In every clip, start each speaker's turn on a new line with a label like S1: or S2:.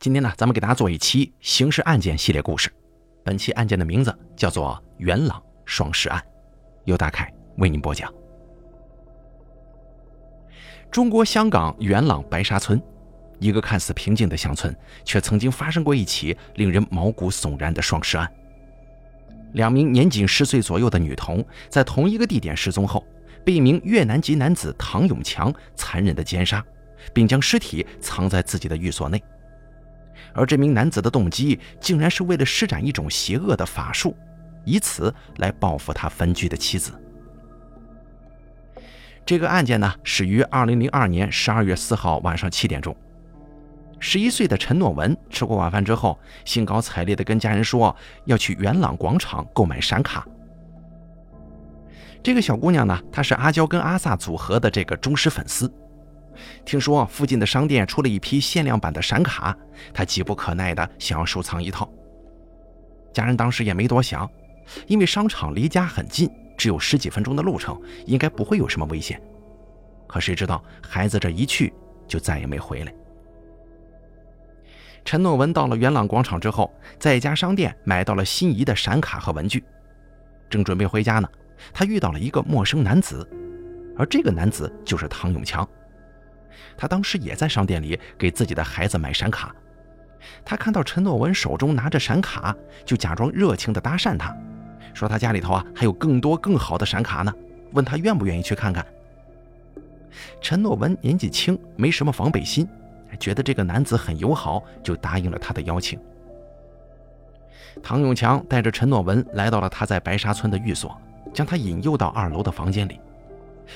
S1: 今天呢，咱们给大家做一期刑事案件系列故事。本期案件的名字叫做“元朗双尸案”，由大凯为您播讲。中国香港元朗白沙村，一个看似平静的乡村，却曾经发生过一起令人毛骨悚然的双尸案。两名年仅十岁左右的女童在同一个地点失踪后，被一名越南籍男子唐永强残忍地奸杀，并将尸体藏在自己的寓所内。而这名男子的动机，竟然是为了施展一种邪恶的法术，以此来报复他分居的妻子。这个案件呢，始于二零零二年十二月四号晚上七点钟。十一岁的陈诺文吃过晚饭之后，兴高采烈地跟家人说要去元朗广场购买闪卡。这个小姑娘呢，她是阿娇跟阿萨组合的这个忠实粉丝。听说附近的商店出了一批限量版的闪卡，他急不可耐地想要收藏一套。家人当时也没多想，因为商场离家很近，只有十几分钟的路程，应该不会有什么危险。可谁知道孩子这一去就再也没回来。陈诺文到了元朗广场之后，在一家商店买到了心仪的闪卡和文具，正准备回家呢，他遇到了一个陌生男子，而这个男子就是唐永强。他当时也在商店里给自己的孩子买闪卡，他看到陈诺文手中拿着闪卡，就假装热情地搭讪他，说他家里头啊还有更多更好的闪卡呢，问他愿不愿意去看看。陈诺文年纪轻，没什么防备心，觉得这个男子很友好，就答应了他的邀请。唐永强带着陈诺文来到了他在白沙村的寓所，将他引诱到二楼的房间里。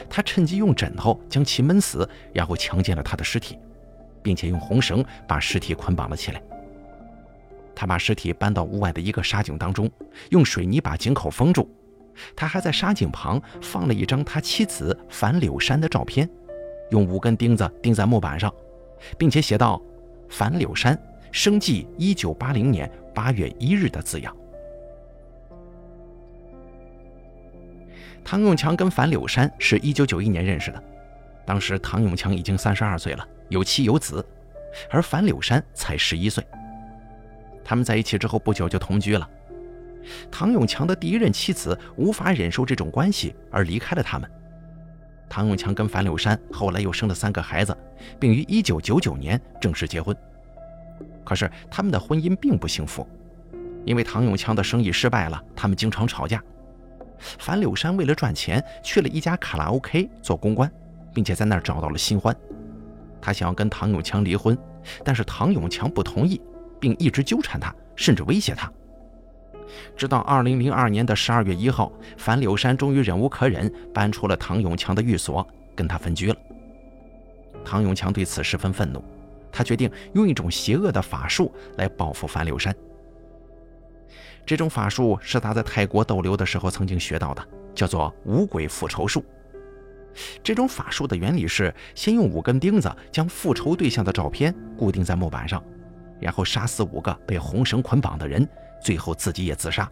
S1: 他趁机用枕头将其闷死，然后强奸了他的尸体，并且用红绳把尸体捆绑了起来。他把尸体搬到屋外的一个沙井当中，用水泥把井口封住。他还在沙井旁放了一张他妻子樊柳山的照片，用五根钉子钉在木板上，并且写道：“樊柳山，生记一九八零年八月一日”的字样。唐永强跟樊柳山是一九九一年认识的，当时唐永强已经三十二岁了，有妻有子，而樊柳山才十一岁。他们在一起之后不久就同居了。唐永强的第一任妻子无法忍受这种关系而离开了他们。唐永强跟樊柳山后来又生了三个孩子，并于一九九九年正式结婚。可是他们的婚姻并不幸福，因为唐永强的生意失败了，他们经常吵架。樊柳山为了赚钱，去了一家卡拉 OK 做公关，并且在那儿找到了新欢。他想要跟唐永强离婚，但是唐永强不同意，并一直纠缠他，甚至威胁他。直到2002年的12月1号，樊柳山终于忍无可忍，搬出了唐永强的寓所，跟他分居了。唐永强对此十分愤怒，他决定用一种邪恶的法术来报复樊柳山。这种法术是他在泰国逗留的时候曾经学到的，叫做“五鬼复仇术”。这种法术的原理是，先用五根钉子将复仇对象的照片固定在木板上，然后杀死五个被红绳捆绑的人，最后自己也自杀。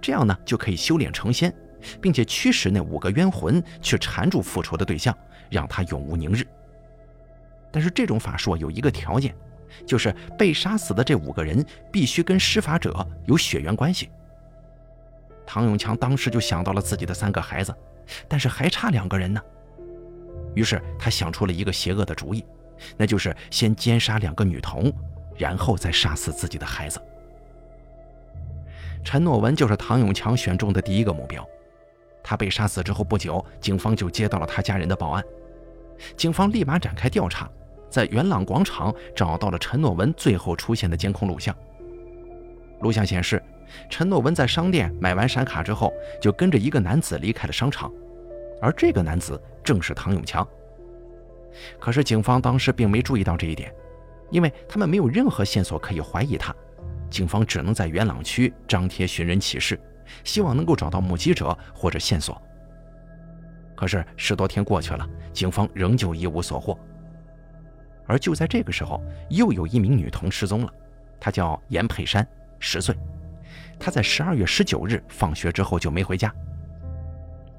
S1: 这样呢，就可以修炼成仙，并且驱使那五个冤魂去缠住复仇的对象，让他永无宁日。但是这种法术有一个条件。就是被杀死的这五个人必须跟施法者有血缘关系。唐永强当时就想到了自己的三个孩子，但是还差两个人呢。于是他想出了一个邪恶的主意，那就是先奸杀两个女童，然后再杀死自己的孩子。陈诺文就是唐永强选中的第一个目标。他被杀死之后不久，警方就接到了他家人的报案，警方立马展开调查。在元朗广场找到了陈诺文最后出现的监控录像。录像显示，陈诺文在商店买完闪卡之后，就跟着一个男子离开了商场，而这个男子正是唐永强。可是警方当时并没注意到这一点，因为他们没有任何线索可以怀疑他。警方只能在元朗区张贴寻人启事，希望能够找到目击者或者线索。可是十多天过去了，警方仍旧一无所获。而就在这个时候，又有一名女童失踪了，她叫严佩珊，十岁。她在十二月十九日放学之后就没回家。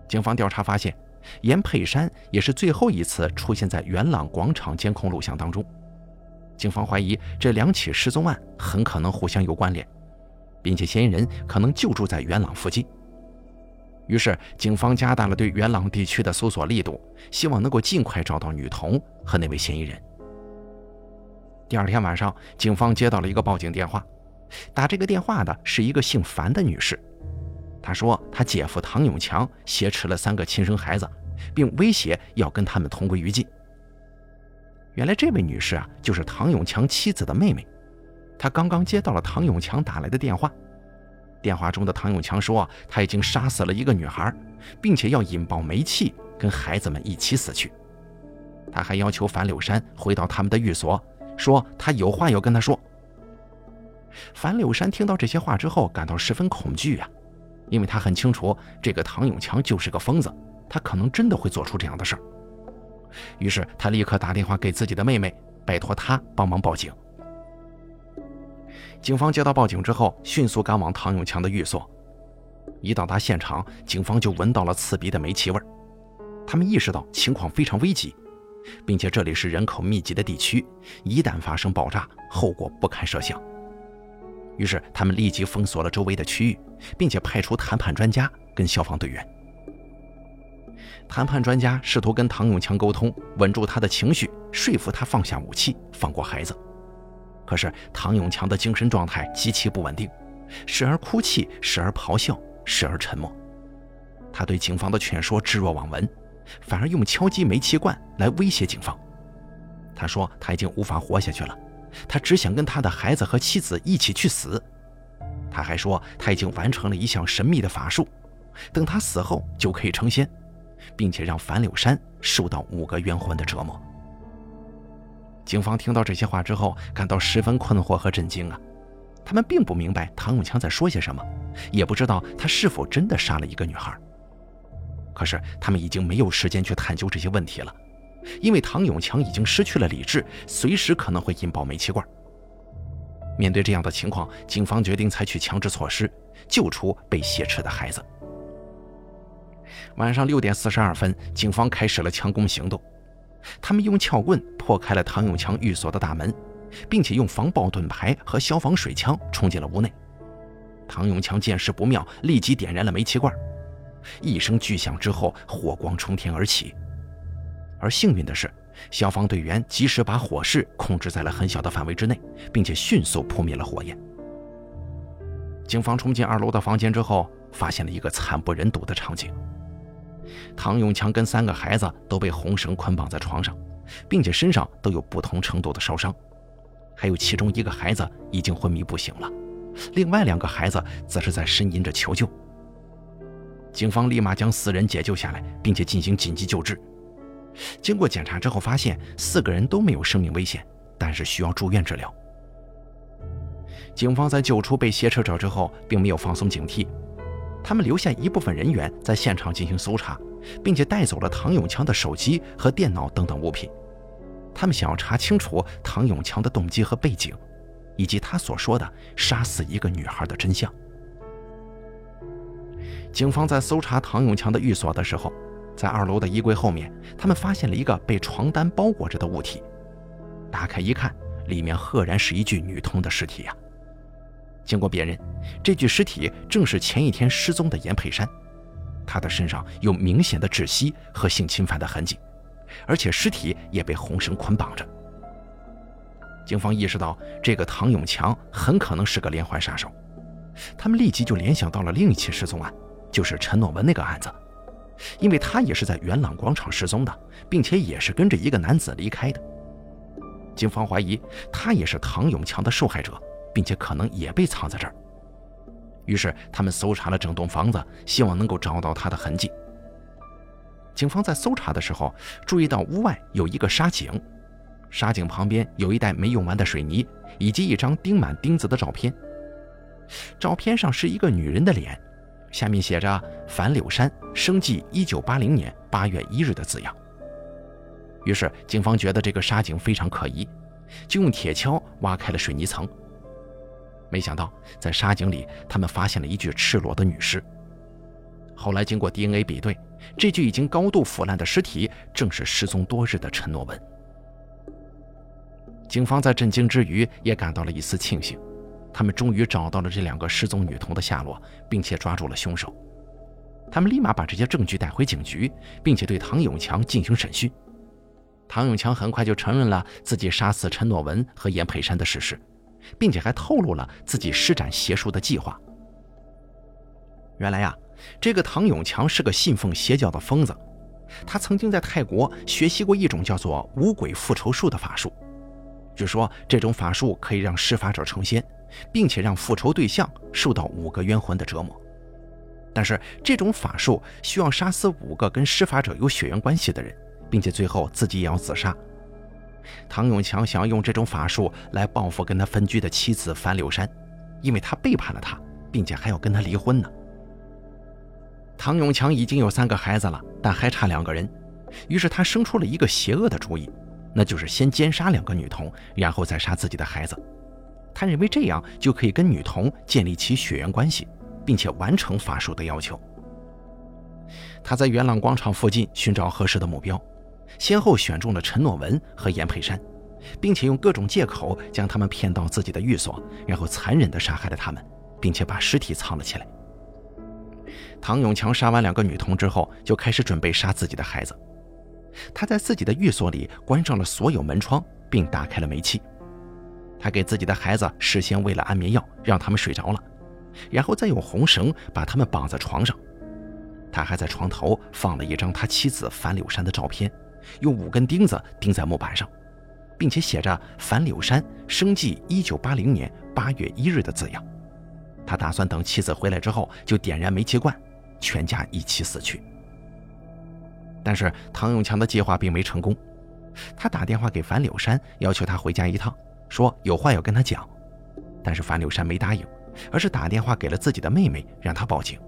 S1: 警方调查发现，严佩珊也是最后一次出现在元朗广场监控录像当中。警方怀疑这两起失踪案很可能互相有关联，并且嫌疑人可能就住在元朗附近。于是，警方加大了对元朗地区的搜索力度，希望能够尽快找到女童和那位嫌疑人。第二天晚上，警方接到了一个报警电话，打这个电话的是一个姓樊的女士。她说，她姐夫唐永强挟持了三个亲生孩子，并威胁要跟他们同归于尽。原来，这位女士啊，就是唐永强妻子的妹妹。她刚刚接到了唐永强打来的电话。电话中的唐永强说，他已经杀死了一个女孩，并且要引爆煤气，跟孩子们一起死去。他还要求樊柳山回到他们的寓所，说他有话要跟他说。樊柳山听到这些话之后，感到十分恐惧啊，因为他很清楚这个唐永强就是个疯子，他可能真的会做出这样的事儿。于是他立刻打电话给自己的妹妹，拜托她帮忙报警。警方接到报警之后，迅速赶往唐永强的寓所。一到达现场，警方就闻到了刺鼻的煤气味儿他们意识到情况非常危急，并且这里是人口密集的地区，一旦发生爆炸，后果不堪设想。于是，他们立即封锁了周围的区域，并且派出谈判专家跟消防队员。谈判专家试图跟唐永强沟通，稳住他的情绪，说服他放下武器，放过孩子。可是唐永强的精神状态极其不稳定，时而哭泣，时而咆哮，时而沉默。他对警方的劝说置若罔闻，反而用敲击煤气罐来威胁警方。他说他已经无法活下去了，他只想跟他的孩子和妻子一起去死。他还说他已经完成了一项神秘的法术，等他死后就可以成仙，并且让樊柳山受到五个冤魂的折磨。警方听到这些话之后，感到十分困惑和震惊啊！他们并不明白唐永强在说些什么，也不知道他是否真的杀了一个女孩。可是他们已经没有时间去探究这些问题了，因为唐永强已经失去了理智，随时可能会引爆煤气罐。面对这样的情况，警方决定采取强制措施，救出被挟持的孩子。晚上六点四十二分，警方开始了强攻行动。他们用撬棍破开了唐永强寓所的大门，并且用防爆盾牌和消防水枪冲进了屋内。唐永强见势不妙，立即点燃了煤气罐。一声巨响之后，火光冲天而起。而幸运的是，消防队员及时把火势控制在了很小的范围之内，并且迅速扑灭了火焰。警方冲进二楼的房间之后，发现了一个惨不忍睹的场景。唐永强跟三个孩子都被红绳捆绑在床上，并且身上都有不同程度的烧伤，还有其中一个孩子已经昏迷不醒了，另外两个孩子则是在呻吟着求救。警方立马将四人解救下来，并且进行紧急救治。经过检查之后，发现四个人都没有生命危险，但是需要住院治疗。警方在救出被挟持者之后，并没有放松警惕。他们留下一部分人员在现场进行搜查，并且带走了唐永强的手机和电脑等等物品。他们想要查清楚唐永强的动机和背景，以及他所说的杀死一个女孩的真相。警方在搜查唐永强的寓所的时候，在二楼的衣柜后面，他们发现了一个被床单包裹着的物体。打开一看，里面赫然是一具女童的尸体呀！经过辨认，这具尸体正是前一天失踪的严佩珊，她的身上有明显的窒息和性侵犯的痕迹，而且尸体也被红绳捆绑着。警方意识到这个唐永强很可能是个连环杀手，他们立即就联想到了另一起失踪案，就是陈诺文那个案子，因为他也是在元朗广场失踪的，并且也是跟着一个男子离开的。警方怀疑他也是唐永强的受害者。并且可能也被藏在这儿。于是他们搜查了整栋房子，希望能够找到他的痕迹。警方在搜查的时候，注意到屋外有一个沙井，沙井旁边有一袋没用完的水泥，以及一张钉满钉子的照片。照片上是一个女人的脸，下面写着“樊柳山，生记一九八零年八月一日”的字样。于是警方觉得这个沙井非常可疑，就用铁锹挖开了水泥层。没想到，在沙井里，他们发现了一具赤裸的女尸。后来经过 DNA 比对，这具已经高度腐烂的尸体正是失踪多日的陈诺文。警方在震惊之余也感到了一丝庆幸，他们终于找到了这两个失踪女童的下落，并且抓住了凶手。他们立马把这些证据带回警局，并且对唐永强进行审讯。唐永强很快就承认了自己杀死陈诺文和严佩珊的事实，并且还透露了自己施展邪术的计划。原来呀，这个唐永强是个信奉邪教的疯子，他曾经在泰国学习过一种叫做五鬼复仇术的法术。据说这种法术可以让施法者成仙，并且让复仇对象受到五个冤魂的折磨。但是这种法术需要杀死五个跟施法者有血缘关系的人，并且最后自己也要自杀。唐永强想要用这种法术来报复跟他分居的妻子樊柳山，因为他背叛了他，并且还要跟他离婚呢。唐永强已经有三个孩子了，但还差两个人，于是他生出了一个邪恶的主意。那就是先奸杀两个女童，然后再杀自己的孩子。他认为这样就可以跟女童建立起血缘关系，并且完成法术的要求。他在元朗广场附近寻找合适的目标，先后选中了陈诺文和严佩珊，并且用各种借口将他们骗到自己的寓所，然后残忍地杀害了他们，并且把尸体藏了起来。唐永强杀完两个女童之后，就开始准备杀自己的孩子。他在自己的寓所里关上了所有门窗，并打开了煤气。他给自己的孩子事先喂了安眠药，让他们睡着了，然后再用红绳把他们绑在床上。他还在床头放了一张他妻子樊柳山的照片，用五根钉子钉在木板上，并且写着“樊柳山生纪一九八零年八月一日”的字样。他打算等妻子回来之后就点燃煤气罐，全家一起死去。但是唐永强的计划并没成功，他打电话给樊柳山，要求他回家一趟，说有话要跟他讲。但是樊柳山没答应，而是打电话给了自己的妹妹，让她报警。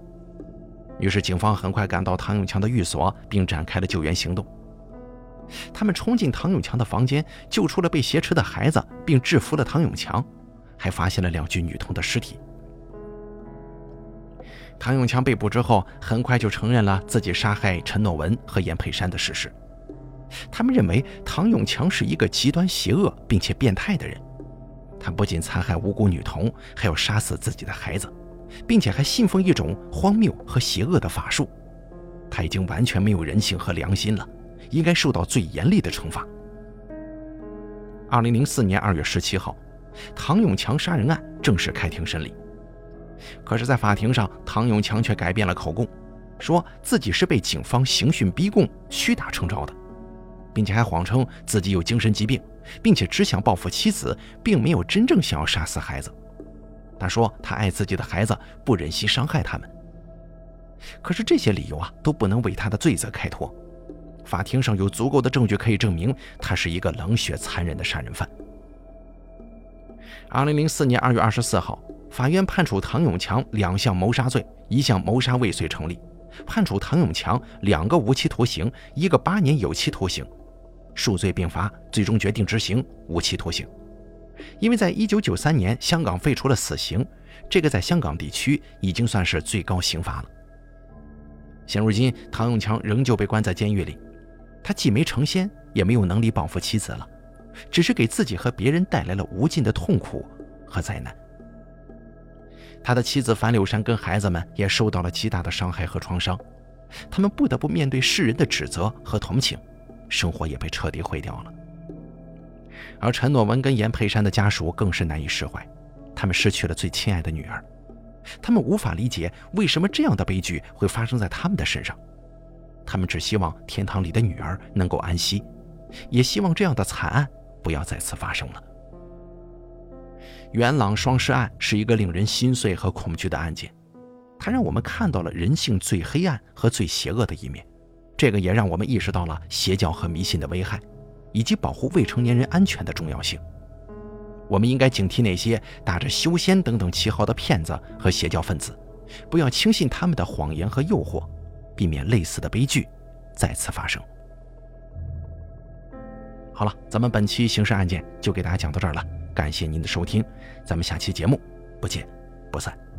S1: 于是警方很快赶到唐永强的寓所，并展开了救援行动。他们冲进唐永强的房间，救出了被挟持的孩子，并制服了唐永强，还发现了两具女童的尸体。唐永强被捕之后，很快就承认了自己杀害陈诺文和严佩珊的事实。他们认为唐永强是一个极端邪恶并且变态的人，他不仅残害无辜女童，还要杀死自己的孩子，并且还信奉一种荒谬和邪恶的法术。他已经完全没有人性和良心了，应该受到最严厉的惩罚。二零零四年二月十七号，唐永强杀人案正式开庭审理。可是，在法庭上，唐永强却改变了口供，说自己是被警方刑讯逼供、屈打成招的，并且还谎称自己有精神疾病，并且只想报复妻子，并没有真正想要杀死孩子。他说他爱自己的孩子，不忍心伤害他们。可是这些理由啊，都不能为他的罪责开脱。法庭上有足够的证据可以证明他是一个冷血残忍的杀人犯。二零零四年二月二十四号。法院判处唐永强两项谋杀罪，一项谋杀未遂成立，判处唐永强两个无期徒刑，一个八年有期徒刑，数罪并罚，最终决定执行无期徒刑。因为在一九九三年香港废除了死刑，这个在香港地区已经算是最高刑罚了。现如今，唐永强仍旧被关在监狱里，他既没成仙，也没有能力报复妻子了，只是给自己和别人带来了无尽的痛苦和灾难。他的妻子樊柳山跟孩子们也受到了极大的伤害和创伤，他们不得不面对世人的指责和同情，生活也被彻底毁掉了。而陈诺文跟严佩珊的家属更是难以释怀，他们失去了最亲爱的女儿，他们无法理解为什么这样的悲剧会发生在他们的身上，他们只希望天堂里的女儿能够安息，也希望这样的惨案不要再次发生了。元朗双尸案是一个令人心碎和恐惧的案件，它让我们看到了人性最黑暗和最邪恶的一面，这个也让我们意识到了邪教和迷信的危害，以及保护未成年人安全的重要性。我们应该警惕那些打着修仙等等旗号的骗子和邪教分子，不要轻信他们的谎言和诱惑，避免类似的悲剧再次发生。好了，咱们本期刑事案件就给大家讲到这儿了。感谢您的收听，咱们下期节目不见不散。